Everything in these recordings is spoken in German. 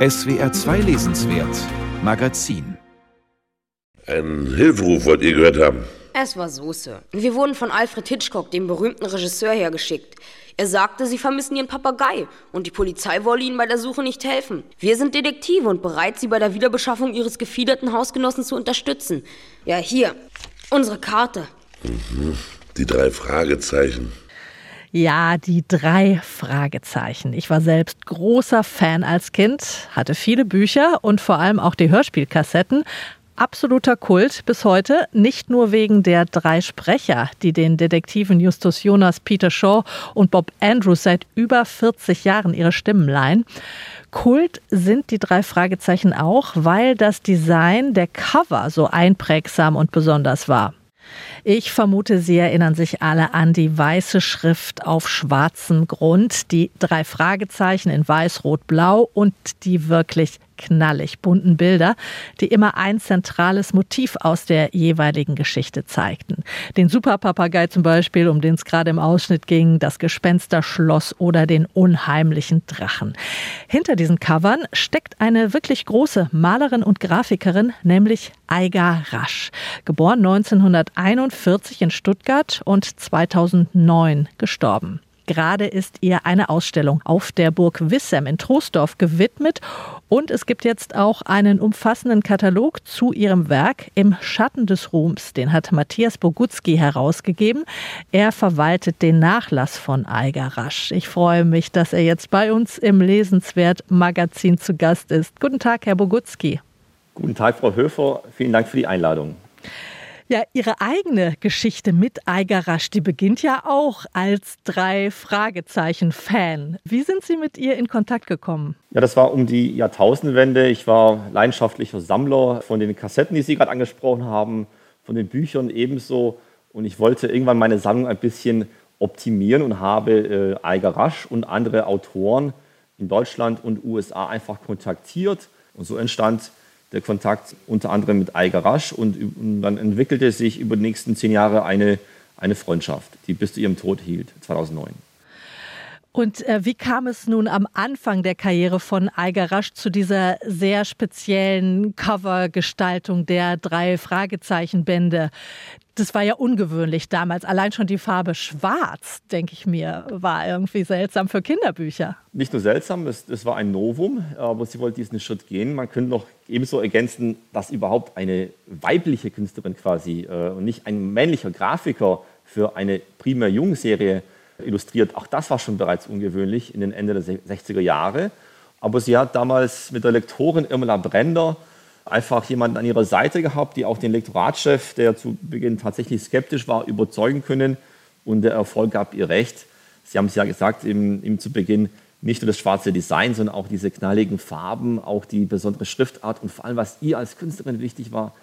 SWR 2 Lesenswert Magazin Ein Hilferuf wollt ihr gehört haben. Es war Soße. Wir wurden von Alfred Hitchcock, dem berühmten Regisseur, hergeschickt. Er sagte, sie vermissen ihren Papagei und die Polizei wolle ihnen bei der Suche nicht helfen. Wir sind Detektive und bereit, sie bei der Wiederbeschaffung ihres gefiederten Hausgenossen zu unterstützen. Ja, hier, unsere Karte. Mhm. Die drei Fragezeichen. Ja, die drei Fragezeichen. Ich war selbst großer Fan als Kind, hatte viele Bücher und vor allem auch die Hörspielkassetten. Absoluter Kult bis heute, nicht nur wegen der drei Sprecher, die den Detektiven Justus Jonas, Peter Shaw und Bob Andrews seit über 40 Jahren ihre Stimmen leihen. Kult sind die drei Fragezeichen auch, weil das Design der Cover so einprägsam und besonders war. Ich vermute, Sie erinnern sich alle an die weiße Schrift auf schwarzem Grund, die drei Fragezeichen in weiß, rot, blau und die wirklich knallig bunten Bilder, die immer ein zentrales Motiv aus der jeweiligen Geschichte zeigten. Den Superpapagei zum Beispiel, um den es gerade im Ausschnitt ging, das Gespensterschloss oder den unheimlichen Drachen. Hinter diesen Covern steckt eine wirklich große Malerin und Grafikerin, nämlich Eiga Rasch. Geboren 1941 in Stuttgart und 2009 gestorben. Gerade ist ihr eine Ausstellung auf der Burg Wissem in Troisdorf gewidmet und es gibt jetzt auch einen umfassenden Katalog zu ihrem Werk im Schatten des Ruhms. Den hat Matthias Bogutski herausgegeben. Er verwaltet den Nachlass von Eiger Rasch. Ich freue mich, dass er jetzt bei uns im Lesenswert Magazin zu Gast ist. Guten Tag, Herr Bogutski. Guten Tag, Frau Höfer. Vielen Dank für die Einladung. Ja, Ihre eigene Geschichte mit Eigerasch, die beginnt ja auch als drei Fragezeichen-Fan. Wie sind Sie mit ihr in Kontakt gekommen? Ja, das war um die Jahrtausendwende. Ich war leidenschaftlicher Sammler von den Kassetten, die Sie gerade angesprochen haben, von den Büchern ebenso. Und ich wollte irgendwann meine Sammlung ein bisschen optimieren und habe äh, Eigerasch und andere Autoren in Deutschland und USA einfach kontaktiert. Und so entstand der Kontakt unter anderem mit Eiger Rasch und, und, dann entwickelte sich über die nächsten zehn Jahre eine, eine Freundschaft, die bis zu ihrem Tod hielt, 2009. Und äh, wie kam es nun am Anfang der Karriere von Eiger Rasch zu dieser sehr speziellen Covergestaltung der drei Fragezeichenbände? Das war ja ungewöhnlich damals. Allein schon die Farbe schwarz, denke ich mir, war irgendwie seltsam für Kinderbücher. Nicht nur seltsam, es, es war ein Novum, aber sie wollte diesen Schritt gehen. Man könnte noch ebenso ergänzen, dass überhaupt eine weibliche Künstlerin quasi äh, und nicht ein männlicher Grafiker für eine primär Jungserie illustriert. Auch das war schon bereits ungewöhnlich in den Ende der 60er Jahre. Aber sie hat damals mit der Lektorin Irmela Brender einfach jemanden an ihrer Seite gehabt, die auch den Lektoratschef, der zu Beginn tatsächlich skeptisch war, überzeugen können. Und der Erfolg gab ihr recht. Sie haben es ja gesagt, ihm, ihm zu Beginn, nicht nur das schwarze Design, sondern auch diese knalligen Farben, auch die besondere Schriftart und vor allem, was ihr als Künstlerin wichtig war,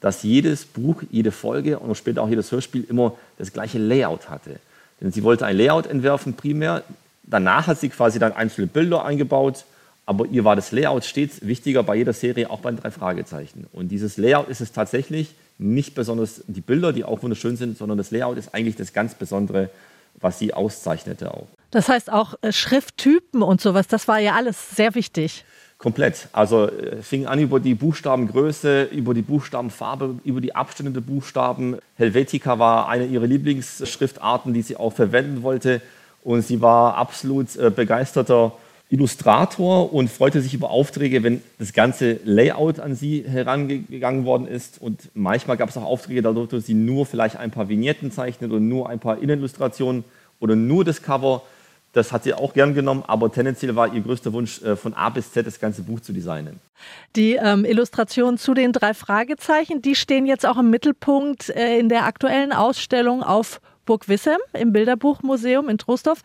dass jedes Buch, jede Folge und später auch jedes Hörspiel immer das gleiche Layout hatte. Denn sie wollte ein Layout entwerfen primär. Danach hat sie quasi dann einzelne Bilder eingebaut. Aber ihr war das Layout stets wichtiger bei jeder Serie, auch bei den drei Fragezeichen. Und dieses Layout ist es tatsächlich nicht besonders die Bilder, die auch wunderschön sind, sondern das Layout ist eigentlich das ganz Besondere, was sie auszeichnete auch. Das heißt auch äh, Schrifttypen und sowas, das war ja alles sehr wichtig. Komplett. Also äh, fing an über die Buchstabengröße, über die Buchstabenfarbe, über die Abstände der Buchstaben. Helvetica war eine ihrer Lieblingsschriftarten, die sie auch verwenden wollte. Und sie war absolut äh, begeisterter Illustrator und freute sich über Aufträge, wenn das ganze Layout an sie herangegangen worden ist. Und manchmal gab es auch Aufträge, da durfte sie nur vielleicht ein paar Vignetten zeichnen oder nur ein paar Innenillustrationen oder nur das Cover. Das hat sie auch gern genommen, aber tendenziell war ihr größter Wunsch, äh, von A bis Z das ganze Buch zu designen. Die ähm, Illustrationen zu den drei Fragezeichen, die stehen jetzt auch im Mittelpunkt äh, in der aktuellen Ausstellung auf Burg Wissem im Bilderbuchmuseum in Trostorf.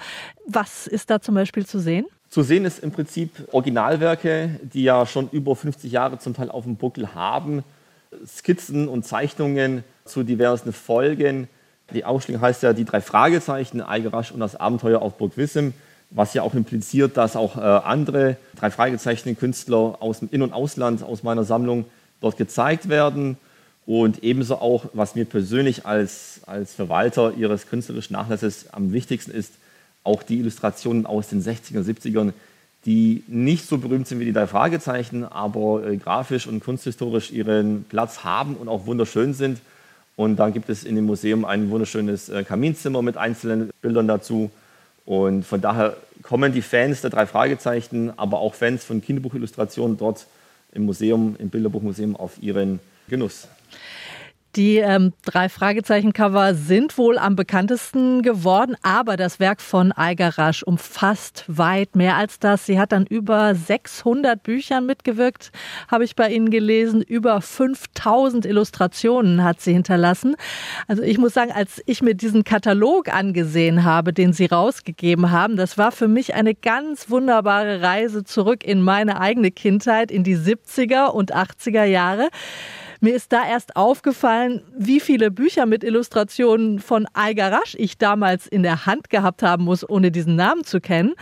Was ist da zum Beispiel zu sehen? Zu sehen ist im Prinzip Originalwerke, die ja schon über 50 Jahre zum Teil auf dem Buckel haben, Skizzen und Zeichnungen zu diversen Folgen. Die Ausstellung heißt ja die drei Fragezeichen, Eigerasch und das Abenteuer auf Burg Wissem, was ja auch impliziert, dass auch äh, andere drei Fragezeichen-Künstler aus dem In- und Ausland aus meiner Sammlung dort gezeigt werden. Und ebenso auch, was mir persönlich als, als Verwalter ihres künstlerischen Nachlasses am wichtigsten ist, auch die Illustrationen aus den 60er, 70ern, die nicht so berühmt sind wie die drei Fragezeichen, aber äh, grafisch und kunsthistorisch ihren Platz haben und auch wunderschön sind. Und dann gibt es in dem Museum ein wunderschönes äh, Kaminzimmer mit einzelnen Bildern dazu. Und von daher kommen die Fans der drei Fragezeichen, aber auch Fans von Kinderbuchillustrationen dort im Museum, im Bilderbuchmuseum auf ihren Genuss. Die ähm, drei Fragezeichen-Cover sind wohl am bekanntesten geworden, aber das Werk von Algarasch umfasst weit mehr als das. Sie hat dann über 600 Büchern mitgewirkt, habe ich bei Ihnen gelesen. Über 5000 Illustrationen hat sie hinterlassen. Also ich muss sagen, als ich mir diesen Katalog angesehen habe, den Sie rausgegeben haben, das war für mich eine ganz wunderbare Reise zurück in meine eigene Kindheit, in die 70er und 80er Jahre. Mir ist da erst aufgefallen, wie viele Bücher mit Illustrationen von Algarasch ich damals in der Hand gehabt haben muss, ohne diesen Namen zu kennen.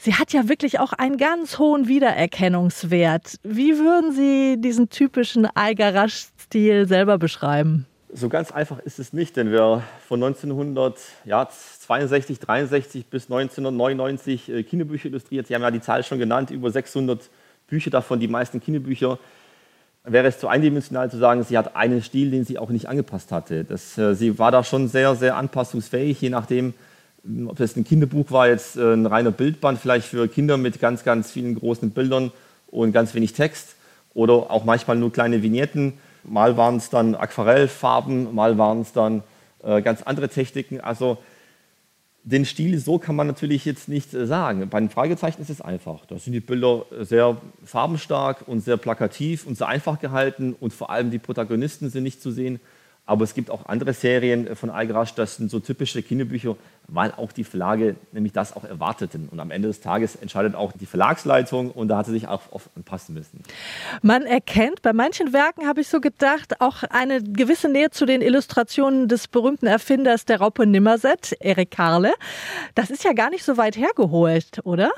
Sie hat ja wirklich auch einen ganz hohen Wiedererkennungswert. Wie würden Sie diesen typischen Algarasch-Stil selber beschreiben? So ganz einfach ist es nicht, denn wir von 1962, 63 bis 1999 äh, Kinderbücher illustriert. Sie haben ja die Zahl schon genannt, über 600 Bücher davon, die meisten Kinderbücher wäre es zu eindimensional zu sagen, sie hat einen Stil, den sie auch nicht angepasst hatte. Das, äh, sie war da schon sehr, sehr anpassungsfähig, je nachdem, ob es ein Kinderbuch war, jetzt äh, ein reiner Bildband, vielleicht für Kinder mit ganz, ganz vielen großen Bildern und ganz wenig Text oder auch manchmal nur kleine Vignetten. Mal waren es dann Aquarellfarben, mal waren es dann äh, ganz andere Techniken. Also den Stil so kann man natürlich jetzt nicht äh, sagen. Bei den Fragezeichen ist es einfach. Da sind die Bilder sehr farbenstark und sehr plakativ und sehr einfach gehalten und vor allem die Protagonisten sind nicht zu sehen. Aber es gibt auch andere Serien von Algarasch, das sind so typische Kinderbücher, weil auch die Verlage nämlich das auch erwarteten. Und am Ende des Tages entscheidet auch die Verlagsleitung und da hat sie sich auch oft anpassen müssen. Man erkennt bei manchen Werken, habe ich so gedacht, auch eine gewisse Nähe zu den Illustrationen des berühmten Erfinders der Raupe Nimmerset, Erik Karle. Das ist ja gar nicht so weit hergeholt, oder?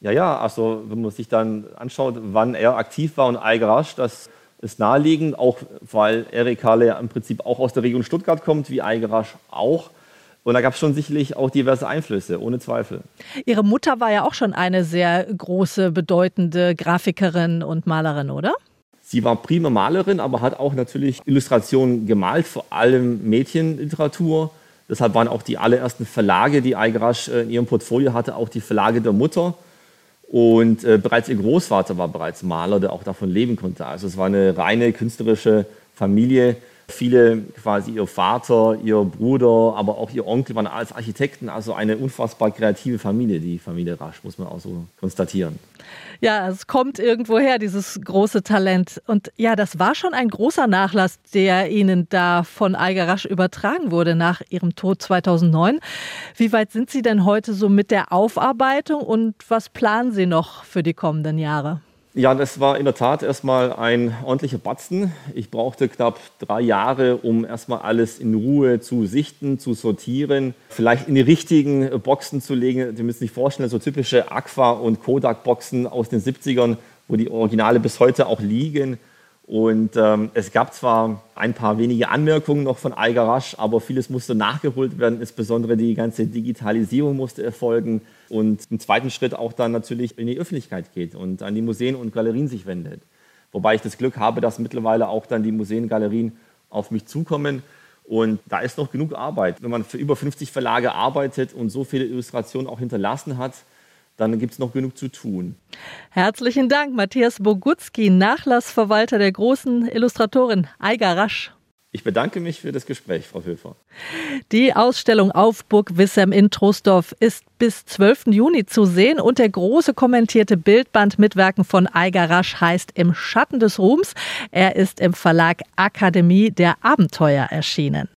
Ja, ja, also wenn man sich dann anschaut, wann er aktiv war und Algarasch, das ist naheliegend, auch weil Erik Halle ja im Prinzip auch aus der Region Stuttgart kommt, wie Eigerasch auch. Und da gab es schon sicherlich auch diverse Einflüsse, ohne Zweifel. Ihre Mutter war ja auch schon eine sehr große, bedeutende Grafikerin und Malerin, oder? Sie war prima Malerin, aber hat auch natürlich Illustrationen gemalt, vor allem Mädchenliteratur. Deshalb waren auch die allerersten Verlage, die Eigerasch in ihrem Portfolio hatte, auch die Verlage der Mutter. Und äh, bereits ihr Großvater war bereits Maler, der auch davon leben konnte. Also es war eine reine künstlerische Familie. Viele, quasi ihr Vater, ihr Bruder, aber auch ihr Onkel waren als Architekten. Also eine unfassbar kreative Familie, die Familie Rasch, muss man auch so konstatieren. Ja, es kommt irgendwo her, dieses große Talent. Und ja, das war schon ein großer Nachlass, der Ihnen da von Eiger Rasch übertragen wurde nach Ihrem Tod 2009. Wie weit sind Sie denn heute so mit der Aufarbeitung und was planen Sie noch für die kommenden Jahre? Ja, das war in der Tat erstmal ein ordentlicher Batzen. Ich brauchte knapp drei Jahre, um erstmal alles in Ruhe zu sichten, zu sortieren, vielleicht in die richtigen Boxen zu legen. Sie müssen sich vorstellen, so typische Aqua- und Kodak-Boxen aus den 70ern, wo die Originale bis heute auch liegen. Und ähm, es gab zwar ein paar wenige Anmerkungen noch von Algarasch, aber vieles musste nachgeholt werden. Insbesondere die ganze Digitalisierung musste erfolgen und im zweiten Schritt auch dann natürlich in die Öffentlichkeit geht und an die Museen und Galerien sich wendet. Wobei ich das Glück habe, dass mittlerweile auch dann die Museen, Galerien auf mich zukommen. Und da ist noch genug Arbeit. Wenn man für über 50 Verlage arbeitet und so viele Illustrationen auch hinterlassen hat, dann gibt es noch genug zu tun. Herzlichen Dank, Matthias Bogutski, Nachlassverwalter der großen Illustratorin Eiger Rasch. Ich bedanke mich für das Gespräch, Frau Höfer. Die Ausstellung auf Burg Wissem in Trostorf ist bis 12. Juni zu sehen und der große kommentierte Bildband mit Werken von Eiger Rasch heißt Im Schatten des Ruhms. Er ist im Verlag Akademie der Abenteuer erschienen.